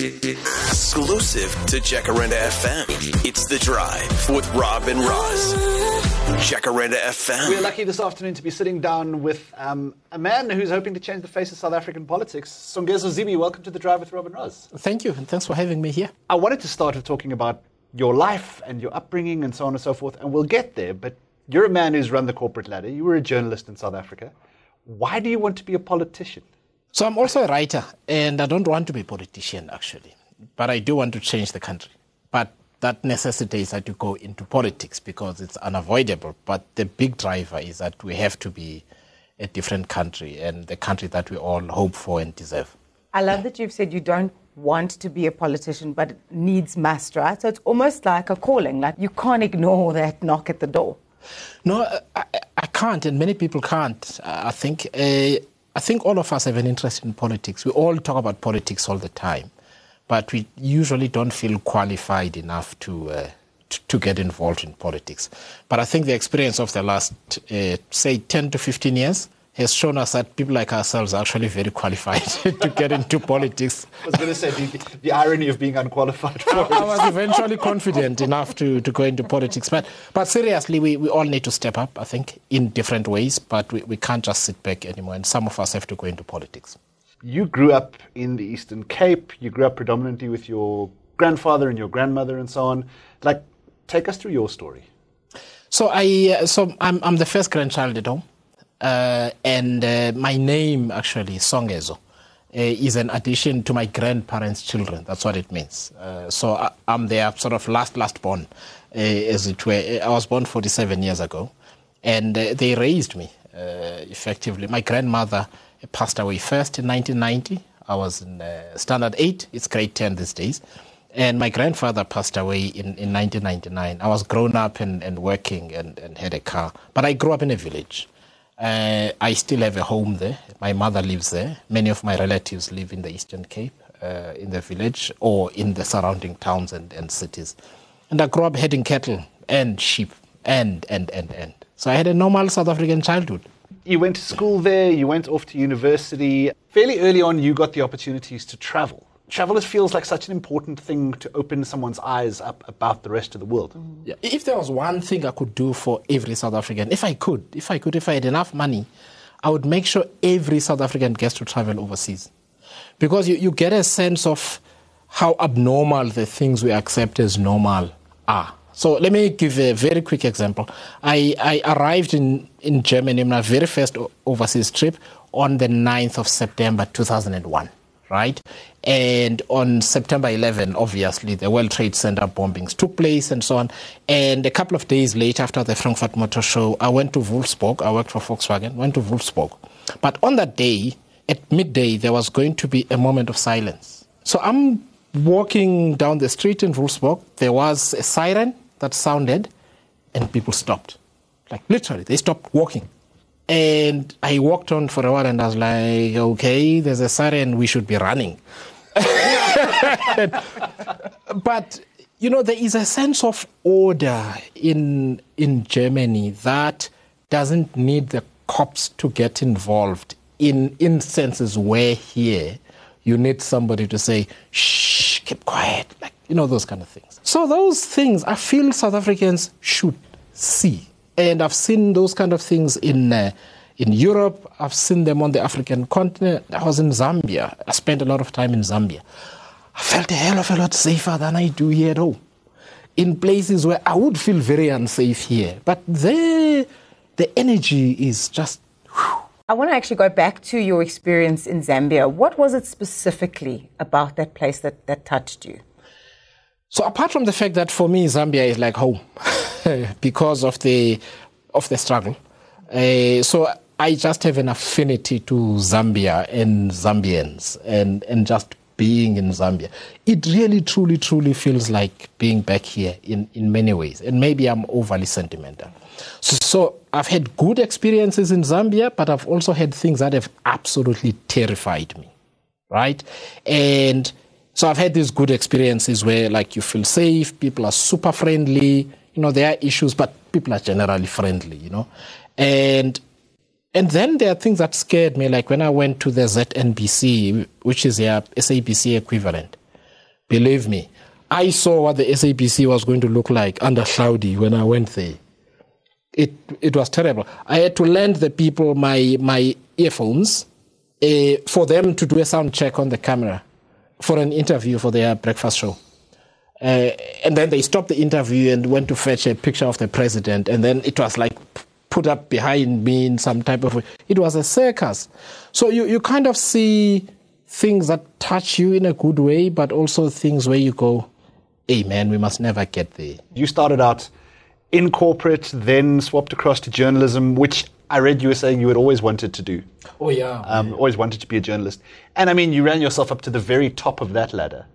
Exclusive to Jacaranda FM. It's The Drive with Rob and Roz. Jacaranda FM. We're lucky this afternoon to be sitting down with um, a man who's hoping to change the face of South African politics. Songezo Zibi, welcome to The Drive with Rob and Roz. Thank you, and thanks for having me here. I wanted to start with talking about your life and your upbringing and so on and so forth, and we'll get there, but you're a man who's run the corporate ladder. You were a journalist in South Africa. Why do you want to be a politician? So I'm also a writer, and I don't want to be a politician, actually. But I do want to change the country. But that necessitates that you go into politics because it's unavoidable. But the big driver is that we have to be a different country and the country that we all hope for and deserve. I love that you've said you don't want to be a politician, but it needs must, right? So it's almost like a calling. Like you can't ignore that knock at the door. No, I, I can't, and many people can't. I think uh, I think all of us have an interest in politics. We all talk about politics all the time, but we usually don't feel qualified enough to. Uh, to get involved in politics. But I think the experience of the last, uh, say, 10 to 15 years has shown us that people like ourselves are actually very qualified to get into politics. I was going to say the, the, irony of being unqualified for I, I was eventually confident enough to, to go into politics. But, but seriously, we, we all need to step up, I think, in different ways, but we, we can't just sit back anymore, and some of us have to go into politics. You grew up in the Eastern Cape, you grew up predominantly with your grandfather and your grandmother and so on. Like, take us through your story. So I, uh, so I'm, I'm the first grandchild at home. Uh, and uh, my name, actually, Songezo, uh, is an addition to my grandparents' children. That's what it means. Uh, so I, am their sort of last, last born, uh, as it were. I was born 47 years ago, and uh, they raised me effectively. My grandmother passed away first in 1990. I was in standard 8, it's grade 10 these days. And my grandfather passed away in, in 1999. I was grown up and, and working and, and had a car, but I grew up in a village. Uh, I still have a home there. My mother lives there. Many of my relatives live in the Eastern Cape, uh, in the village, or in the surrounding towns and, and cities. And I grew up herding cattle and sheep and, and, and, and. So I had a normal South African childhood. You went to school there, you went off to university. Fairly early on, you got the opportunities to travel travel feels like such an important thing to open someone's eyes up about the rest of the world. Yeah. If there was one thing I could do for every South African, if I could, if I could, if I had enough money, I would make sure every South African gets to travel overseas. Because you, you get a sense of how abnormal the things we accept as normal are. So let me give a very quick example. I, I arrived in, in Germany on my very first overseas trip on the 9th of September 2001 right? And on September 11, obviously, the World Trade Center bombings took place and so on. And a couple of days later, after the Frankfurt Motor Show, I went to Wolfsburg. I worked for Volkswagen, went to Wolfsburg. But on that day, at midday, there was going to be a moment of silence. So I'm walking down the street in Wolfsburg. There was a siren that sounded, and people stopped. Like literally, they stopped walking. And I walked on for a while and I was like, okay, there's a siren, we should be running. but, you know, there is a sense of order in, in Germany that doesn't need the cops to get involved in instances where here you need somebody to say, shh, keep quiet, like, you know, those kind of things. So, those things I feel South Africans should see and I've seen those kind of things in uh, in Europe. I've seen them on the African continent. I was in Zambia. I spent a lot of time in Zambia. I felt a hell of a lot safer than I do here at home. In places where I would feel very unsafe here, but there, the energy is just. Whew. I want to actually go back to your experience in Zambia. What was it specifically about that place that, that touched you? So, apart from the fact that for me, Zambia is like home. because of the of the struggle. Uh, so I just have an affinity to Zambia and Zambians and, and just being in Zambia. It really, truly, truly feels like being back here in, in many ways. And maybe I'm overly sentimental. So, so I've had good experiences in Zambia, but I've also had things that have absolutely terrified me. Right? And so I've had these good experiences where like you feel safe, people are super friendly, you know, there are issues, but people are generally friendly, you know. And and then there are things that scared me, like when I went to the ZNBC, which is their SABC equivalent. Believe me, I saw what the SABC was going to look like under Hlaudi when I went there. It it was terrible. I had to lend the people my my earphones uh, for them to do a sound check on the camera for an interview for their breakfast show. Uh, and then they stopped the interview and went to fetch a picture of the president. And then it was like put up behind me in some type of. It was a circus. So you, you kind of see things that touch you in a good way, but also things where you go, hey man, we must never get there. You started out in corporate, then swapped across to journalism, which I read you were saying you had always wanted to do. Oh, yeah. Um, always wanted to be a journalist. And I mean, you ran yourself up to the very top of that ladder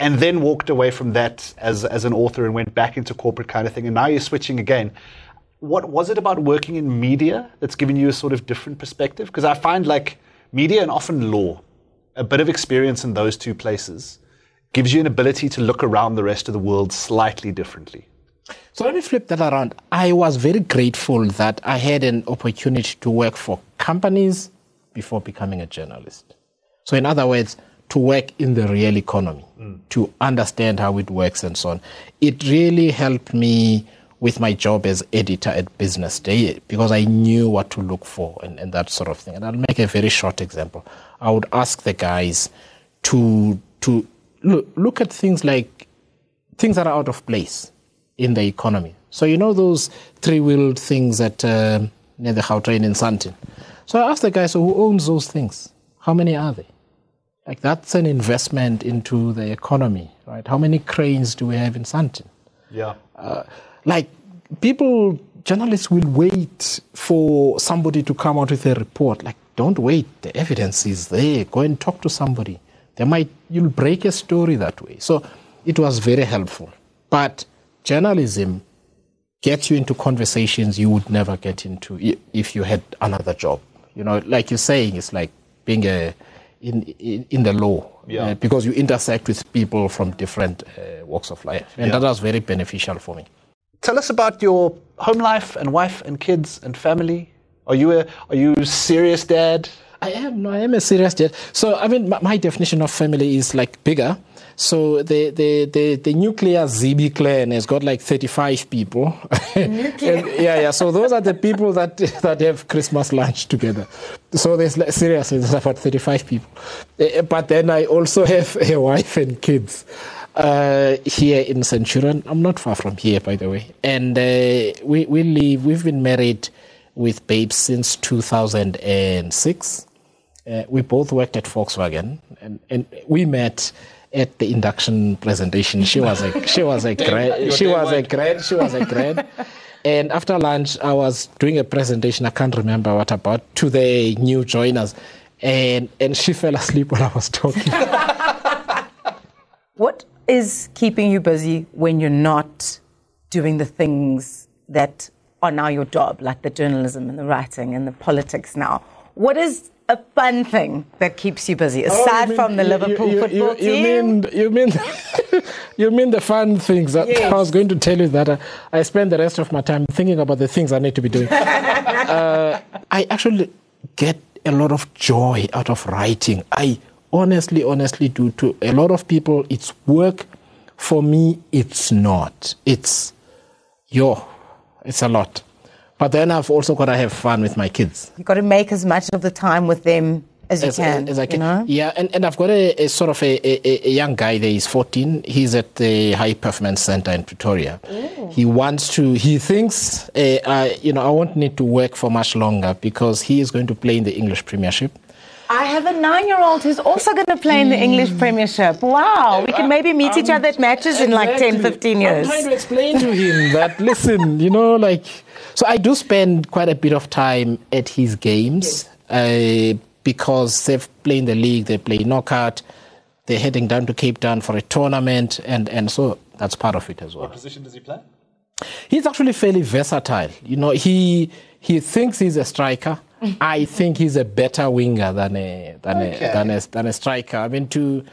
and then walked away from that as, as an author and went back into corporate kind of thing. And now you're switching again. What was it about working in media that's given you a sort of different perspective? Because I find like media and often law, a bit of experience in those two places gives you an ability to look around the rest of the world slightly differently. So let me flip that around. I was very grateful that I had an opportunity to work for companies before becoming a journalist. So, in other words, to work in the real economy, mm. to understand how it works and so on. It really helped me with my job as editor at Business Day because I knew what to look for and, and that sort of thing. And I'll make a very short example. I would ask the guys to to look, look at things like things that are out of place in the economy. So you know those three-wheeled things at uh, near the Gautrain in Sandton. So I asked the guy, so who owns those things? How many are they? Like that's an investment into the economy, right? How many cranes do we have in Sandton? Yeah. Uh, like people, journalists will wait for somebody to come out with a report. Like, don't wait. The evidence is there. Go and talk to somebody. They might you'll break a story that way. So it was very helpful. But journalism gets you into conversations you would never get into if you had another job. You know, like you're saying, it's like being a in in, in the law yeah. uh, because you intersect with people from different uh, walks of life, and yeah. that was very beneficial for me. Tell us about your home life and wife and kids and family. Are you a are you a serious dad? I am. No, I am a serious dad. So I mean, my, my definition of family is like bigger. So the, the, the, the nuclear Zibi clan has got like 35 people. and, yeah, yeah. So those are the people that, that have Christmas lunch together. So there's seriously, there's about 35 people. Uh, but then I also have a wife and kids. Uh, here in Centurion. I'm not far from here, by the way. And uh, we, we live, we've been married with babes since 2006. Uh, we both worked at Volkswagen, and, and we met at the induction presentation. She was a she was a grad she was a grad she was a grad. And after lunch, I was doing a presentation. I can't remember what about to the new joiners, and and she fell asleep while I was talking. what is keeping you busy when you're not doing the things that are now your job, like the journalism and the writing and the politics now? What is a fun thing that keeps you busy aside oh, you mean, from the Liverpool you, football you, team? Mean, you mean you mean the fun things? Yes. I was going to tell you that I, I, spend the rest of my time thinking about the things I need to be doing. uh, I actually get a lot of joy out of writing. I honestly, honestly do. To a lot of people, it's work. For me, it's not. It's yo. It's a lot. But then I've also got to have fun with my kids. You've got to make as much of the time with them as you as, can. As I can. You know? Yeah, and, and I've got a, a sort of a, a, a, young guy there. He's 14. He's at the High Performance Center in Pretoria. Ooh. He wants to, he thinks, uh, uh, you know, I won't need to work for much longer because he is going to play in the English Premiership. I have a nine year old who's also going to play in the English mm. Premiership. Wow. We can maybe meet um, each other at matches exactly. in like 10, 15 years. I'm trying to explain to him that, listen, you know, like, so I do spend quite a bit of time at his games yes. uh, because they've played in the league, they play knockout, they're heading down to Cape Town for a tournament, and, and so that's part of it as well. What position does he play? He's actually fairly versatile. You know, he he thinks he's a striker. I think he's a better winger than a than, okay. a, than a than a striker. I mean, to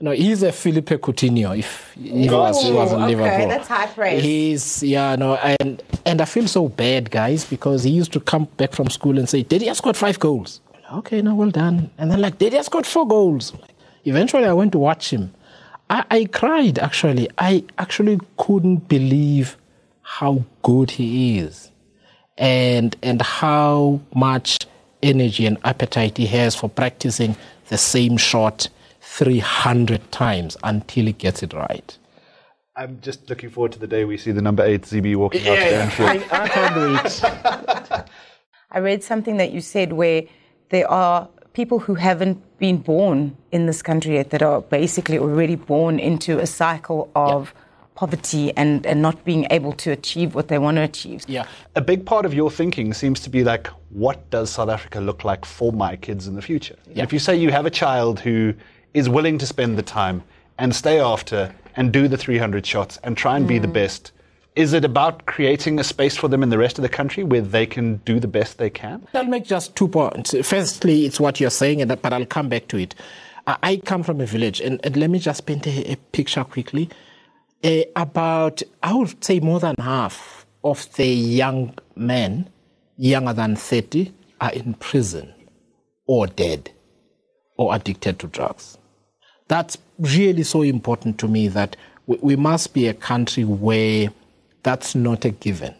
no, he's a Philippe Coutinho. If he was, he was in okay, Liverpool, that's high praise. He's yeah, no, and and I feel so bad, guys, because he used to come back from school and say, "Daddy has scored five goals." Okay, no, well done. And then like, "Daddy has scored four goals." Like, Eventually, I went to watch him. I, I cried actually. I actually couldn't believe how good he is and and how much energy and appetite he has for practicing the same shot 300 times until he gets it right. I'm just looking forward to the day we see the number eight Zibi walking out to Anfield. I, I can't wait. I read something that you said where there are people who haven't been born in this country yet that are basically already born into a cycle of poverty and, and not being able to achieve what they want to achieve. Yeah. A big part of your thinking seems to be like, what does South Africa look like for my kids in the future? Yeah. If you say you have a child who is willing to spend the time and stay after and do the 300 shots and try and be the best, is it about creating a space for them in the rest of the country where they can do the best they can? I'll make just two points. Firstly, it's what you're saying, and but I'll come back to it. I I come from a village, and, and let me just paint a, a picture quickly. Uh, about, I would say, more than half of the young men younger than 30 are in prison or dead or addicted to drugs. That's really so important to me that we, we must be a country where that's not a given.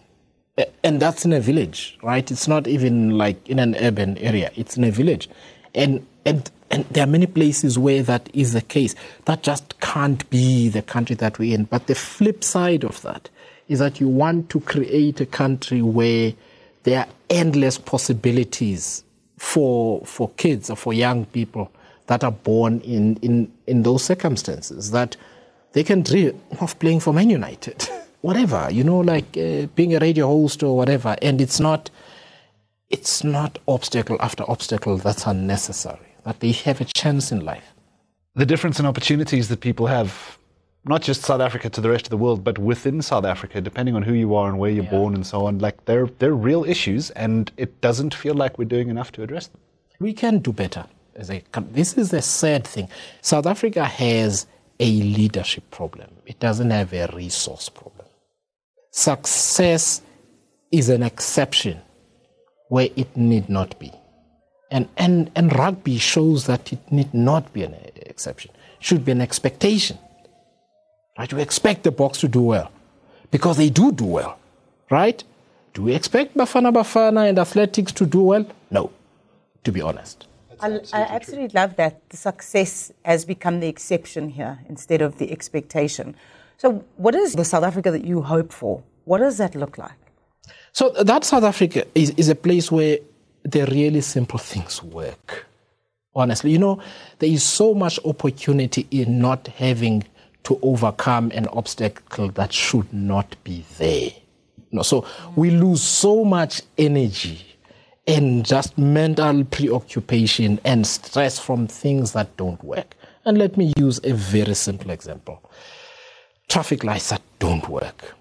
And that's in a village, right? It's not even like in an urban area. It's in a village. And, and, and there are many places where that is the case. That just can't be the country that we're in. But the flip side of that is that you want to create a country where there are endless possibilities for, for kids or for young people that are born in, in, in those circumstances that they can dream of playing for Man United, whatever, you know, like uh, being a radio host or whatever. And it's not, it's not obstacle after obstacle that's unnecessary, that they have a chance in life. The difference in opportunities that people have, not just South Africa to the rest of the world, but within South Africa, depending on who you are and where you're born and so on, like they're, they're real issues and it doesn't feel like we're doing enough to address them. we can do better. As a, this is the sad thing. South Africa has a leadership problem. It doesn't have a resource problem. Success is an exception where it need not be. And, and, and rugby shows that it need not be an exception. It should be an expectation. Right? We expect the Boks to do well because they do do well. Right? Do we expect Bafana Bafana and athletics to do well? No, to be honest. I, I absolutely love that the success has become the exception here instead of the expectation. So, what is the South Africa that you hope for? What does that look like? So that South Africa is, is a place where the really simple things work. Honestly, you know, there is so much opportunity in not having to overcome an obstacle that should not be there. No, so we lose so much energy and just mental preoccupation and stress from things that don't work. And let me use a very simple example. Traffic lights that don't work.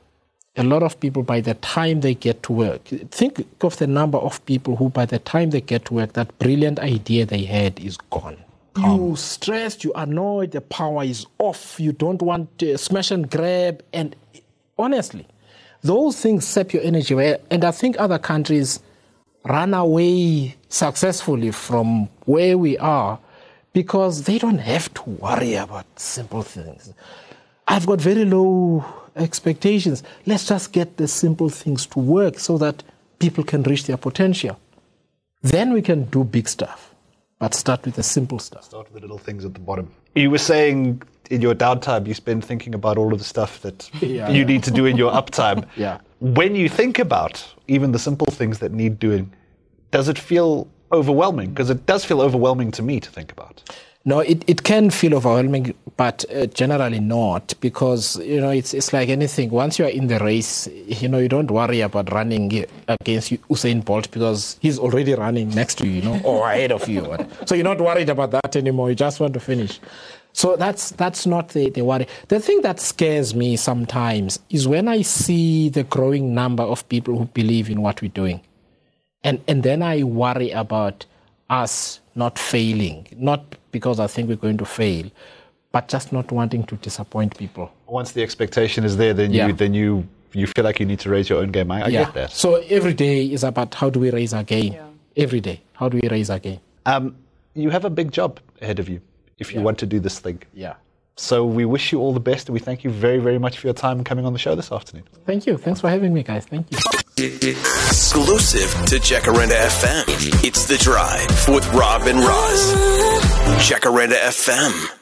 A lot of people by the time they get to work think of the number of people who by the time they get to work that brilliant idea they had is gone. You stressed you annoyed the power is off. You don't want to smash and grab. And honestly those things sap your energy and i think other countries run away successfully from where we are because they don't have to worry about simple things I've got very low expectations. Let's just get the simple things to work so that people can reach their potential. Then we can do big stuff, but start with the simple stuff. Start with the little things at the bottom. You were saying in your downtime you spend thinking about all of the stuff that Yeah. you need to do in your uptime. Yeah. When you think about even the simple things that need doing, does it feel overwhelming? Because it does feel overwhelming to me to think about. No, it, it can feel overwhelming, but uh, generally not because you know it's it's like anything. Once you are in the race, you know you don't worry about running against Usain Bolt because he's already running next to you, you know, or ahead of you. So you're not worried about that anymore. You just want to finish. So that's that's not the, the worry. The thing that scares me sometimes is when I see the growing number of people who believe in what we're doing and and then I worry about us not failing, not because I think we're going to fail, but just not wanting to disappoint people. Once the expectation is there, then yeah. you then you you feel like you need to raise your own game. I, I yeah. get that. So every day is about how do we raise our game. Yeah. Every day, how do we raise our game? Um, you have a big job ahead of you if you want to do this thing. Yeah. So we wish you all the best, and we thank you very, very much for your time coming on the show this afternoon. Thank you. Thanks for having me, guys. Thank you. Exclusive to Jacaranda FM. It's The Drive with Rob and Roz. Jacaranda FM.